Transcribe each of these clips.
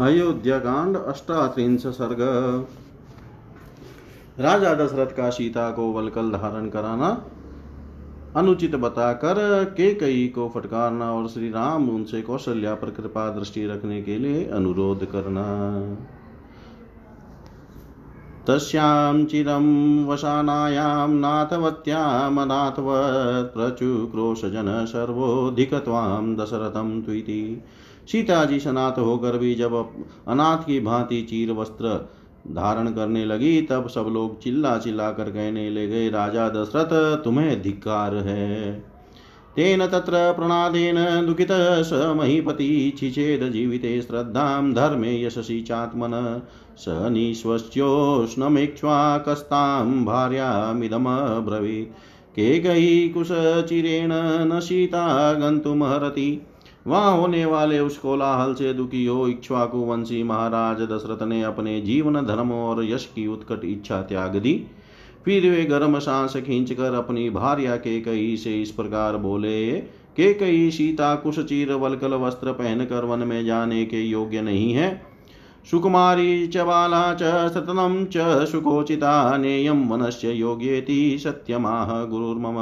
अयोध्या कांड अष्टात्रिंश सर्ग। राजा दशरथ का सीता को वलकल धारण कराना, अनुचित बताकर के कई को फटकारना और श्री राम उनसे कौशल्या पर कृपा दृष्टि रखने के लिए अनुरोध करना। तस्यां चिरं वसानायां नाथवत्यामनाथवत् प्रचुक्रोशजन सर्वोऽधिक त्वां दशरथं त्विति। सीता जी सनात होकर भी जब अनाथ की भांति चीर वस्त्र धारण करने लगी, तब सब लोग चिल्ला चिल्ला कर कहने लगे, राजा दशरथ, तुम्हें धिक्कार है। तेन तत्र प्रणादेन दुखित, स महीपति छिचेद जीविते श्रद्धां धर्मे यशसि चात्मन। स निःश्वस्योष्णमेक्ष्वाकस्तां भार्यामिदमब्रवीत् के गई कुशचिरेण न सीता गन्तुमहरति वहाँ होने वाले उस कोलाहल से दुखी हो इक्ष्वाकु वंशी महाराज दशरथ ने अपने जीवन, धर्म और यश की उत्कट इच्छा त्याग दी। फिर वे गर्म सांस खींचकर अपनी भार्या के कई से इस प्रकार बोले के कई सीता कुश चीर वलकल वस्त्र पहनकर वन में जाने के योग्य नहीं है। सुकुमारी च बाला च सतनं च सुकोचिता नेयं वनस्य योग्येति सत्यमाह गुरुर्मम।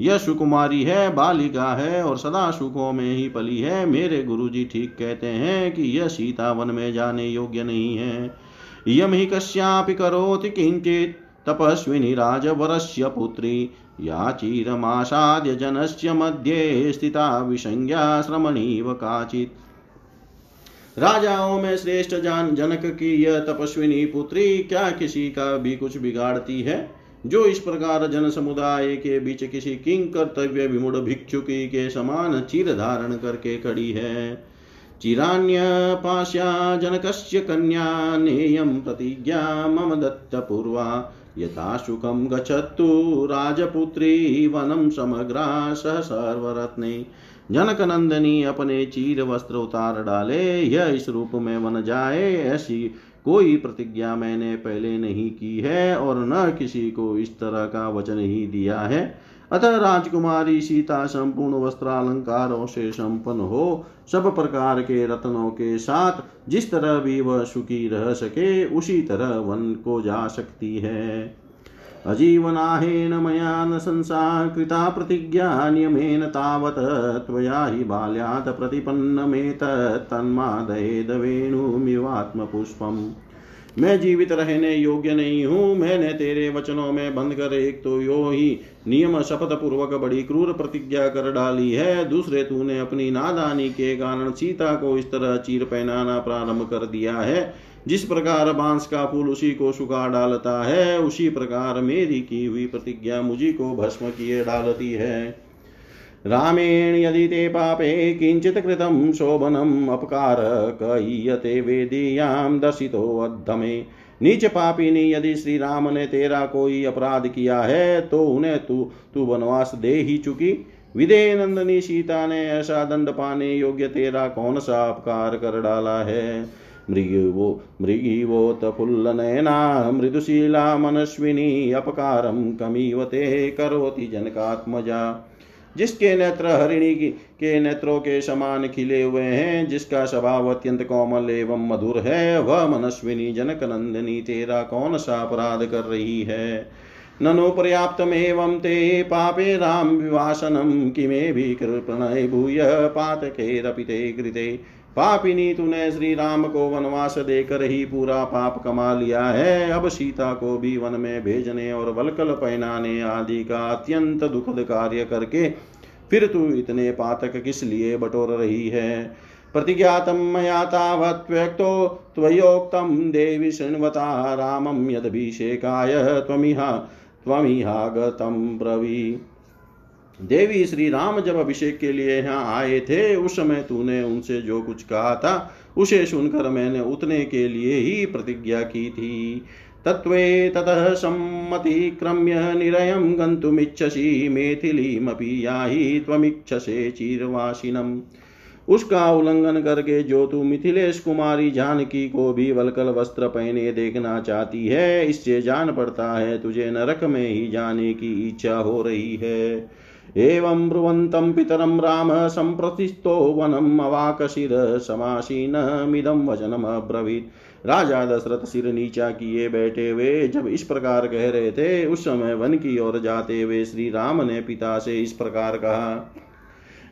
यह सुकुमारी है, बालिका है और सदा सुखों में ही पली है। मेरे गुरुजी ठीक कहते हैं कि यह सीता वन में जाने योग्य नहीं है। यम ही कश्यापि करोति किंचित तपस्विनी राजवरस्य पुत्री। या चीरमासाद्य जनस्य मध्ये स्थिता विसंज्ञा श्रमणीव काचित। राजाओं में श्रेष्ठ जान जनक की यह तपस्विनी पुत्री क्या किसी का भी कुछ बिगाड़ती है? जो इस प्रकार जन समुदाय के बीच किसी किंग कर्तव्य विमुड़ भिक्षुकी के समान चीर धारण करके खड़ी है। चिरान्य पाश्या जनकस्य कन्या नेयं प्रतिज्ञा मम दत्तपूर्वा। यथा सुखं गच्छतु राजपुत्री वनं समग्रा स सर्वरत्ने। जनक नंदनी अपने चीर वस्त्र उतार डाले, यह इस रूप में वन जाए, ऐसी कोई प्रतिज्ञा मैंने पहले नहीं की है और न किसी को इस तरह का वचन ही दिया है। अतः राजकुमारी सीता संपूर्ण वस्त्रालंकारों से संपन्न हो, सब प्रकार के रत्नों के साथ जिस तरह भी वह सुखी रह सके, उसी तरह वन को जा सकती है। अजीवनाहेन मया न संसाकृता प्रतिज्ञा नियमेन तावत् त्वया हि बाल्यात् प्रतिपन्नमेतत् तन्मादयेद वेणुमिवात्मपुष्पम् मैं जीवित रहने योग्य नहीं हूँ, मैंने तेरे वचनों में बंद कर एक तो यो ही नियम शपथ पूर्वक बड़ी क्रूर प्रतिज्ञा कर डाली है, दूसरे तूने अपनी नादानी के कारण सीता को इस तरह चीर पहनाना प्रारंभ कर दिया है। जिस प्रकार बाँस का फूल उसी को सुखा डालता है, उसी प्रकार मेरी की हुई प्रतिज्ञा मुझी को भस्म किए डालती है। रामेण यदि ते पापे किञ्चित् कृतं शोभनम् अपकार कयते वेदीयां दर्शितोऽद्धमे नीच पापिनी यदि श्री राम ने तेरा कोई अपराध किया है तो उन्हें तू तू वनवास दे ही चुकी। विदे नंदनी सीता ने ऐसा दंड पाने योग्य तेरा कौन सा अपकार कर डाला है? मृगिवो मृगिवोत फुल्लनयना मृदुशीला मनस्विनी अपकारं कमीवते करोति जनकात्मजा। जिसके नेत्र हरिणी के नेत्रों के समान खिले हुए हैं, जिसका स्वभाव अत्यंत कोमल एवं मधुर है, वह मनस्विनी जनक नंदिनी तेरा कौन सा अपराध कर रही है? ननु पर्याप्तमेवं ते पापे राम विवासनं किमे भी कृपणय भूय पातकेरपि ते कृते। पापिनी तूने श्री राम को वनवास देकर ही पूरा पाप कमा लिया है। अब सीता को भी वन में भेजने और वलकल पहनाने आदि का अत्यंत दुखद कार्य करके फिर तू इतने पातक किस लिए बटोर रही है? प्रतिज्ञातं मया तावत्व्यक्तो त्वयोक्तं देवि शृण्वता रामं यदभिषेकाय त्वमिहा त्वमिहागतं ब्रवी देवी श्री राम जब अभिषेक के लिए यहाँ आए थे, उस समय तूने उनसे जो कुछ कहा था, उसे सुनकर मैंने उतने के लिए ही प्रतिज्ञा की थी। तत्वे ततः सम्मतिक्रम्य निरयं गन्तुमिच्छसि मेथिलीमपि याहि त्वमिच्छसे चीरवासिनम्। उसका उल्लंघन करके जो तू मिथिलेश कुमारी जानकी को भी वलकल वस्त्र पहने देखना चाहती है, इससे जान पड़ता है तुझे नरक में ही जाने की इच्छा हो रही है। एवं ब्रुवन्तं पितरं राम सम्प्रतिष्ठो वनम् अवाकशिरसमासीनमिदं वचनमब्रवीत् राजा दशरथ सिर नीचा किए बैठे हुए, जब इस प्रकार कह रहे थे, उस समय वन की ओर जाते हुए श्री राम ने पिता से इस प्रकार कहा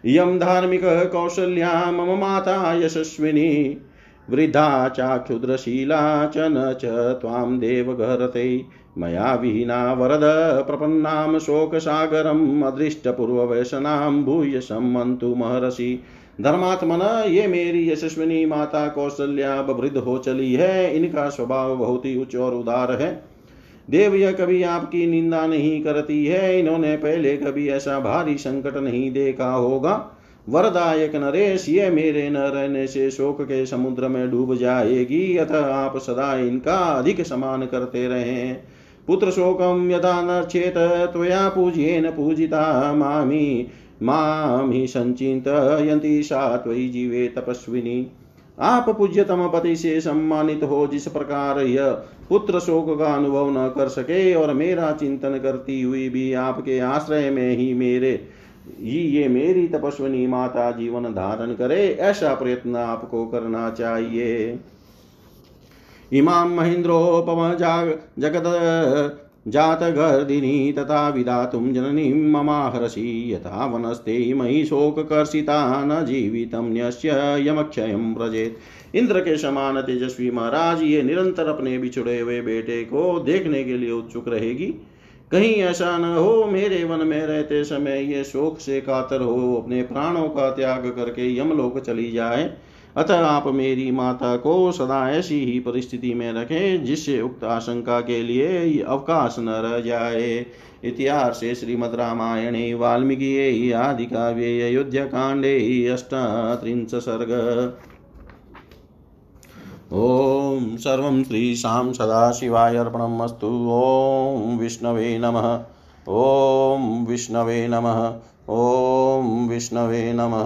यम धार्मिक कौशल्या मम माता यशस्विनी वृद्धा चाक्षुद्रशीला च न च त्वां देवघरते। मया विहीना वरद प्रपन्नां शोकसागरम् अदृष्टपूर्ववैशनां भूय सम्मन्तु महर्षि। धर्मात्मन, ये मेरी यशस्विनी माता कौशल्या वृद्ध हो चली है, इनका स्वभाव बहुत ही उच्च और उदार है। देव यह कभी आपकी निंदा नहीं करती है, इन्होंने पहले कभी ऐसा भारी संकट नहीं देखा होगा। वरदायक नरेश, ये मेरे न रहने से शोक के समुद्र में डूब जाएगी। अतः आप सदा इनका अधिक समान करते रहे। पुत्र शोकम यदा न चेत त्वया पूज्येन पूजिता मामी। मामी संचिंतयन्ति सा त्वयि जीवे तपस्विनी। आप पूज्यतम पति से सम्मानित हो, जिस प्रकार यह पुत्र शोक का अनुभव न कर सके और मेरा चिंतन करती हुई भी आपके आश्रय में ही मेरे ही ये मेरी तपस्विनी माता जीवन धारण करे, ऐसा प्रयत्न आपको करना चाहिए। इमाम महेंद्रोपम जाग जगत जातगर्दिनी तथा विधातुं जननीं ममाहर्षि यथा वनस्ते मयि शोककर्षिता न जीवितं न्यस्य यमक्षयं व्रजेत। इंद्र के समान तेजस्वी महाराज, ये निरंतर अपने बिछुड़े हुए बेटे को देखने के लिए उत्सुक रहेगी। कहीं ऐसा न हो, मेरे वन में रहते समय ये शोक से कातर हो, अपने प्राणों का त्याग करके यमलोक चली जाए। अतः आप मेरी माता को सदा ऐसी ही परिस्थिति में रखें, जिससे उक्त आशंका के लिए अवकाश न रह जाए। इतिहास श्रीमद् रामायणे, वाल्मीकि, आदि काव्ये अयोध्याकाण्डे अष्टात्रिंश सर्ग। ॐ सर्वं श्रीशां सदाशिवाय अर्पणमस्तु। ॐ विष्णवे नमः। ॐ विष्णवे नमः। ॐ विष्णवे नमः।